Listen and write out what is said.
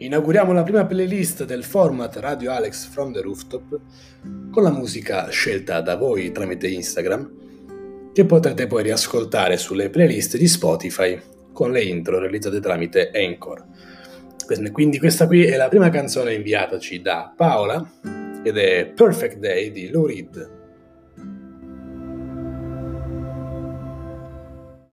inauguriamo la prima playlist del format Radio Alex from the Rooftop con la musica scelta da voi tramite Instagram, che potrete poi riascoltare sulle playlist di Spotify con le intro realizzate tramite Anchor. Quindi questa qui è la prima canzone inviataci da Paola ed è Perfect Day di Lou Reed.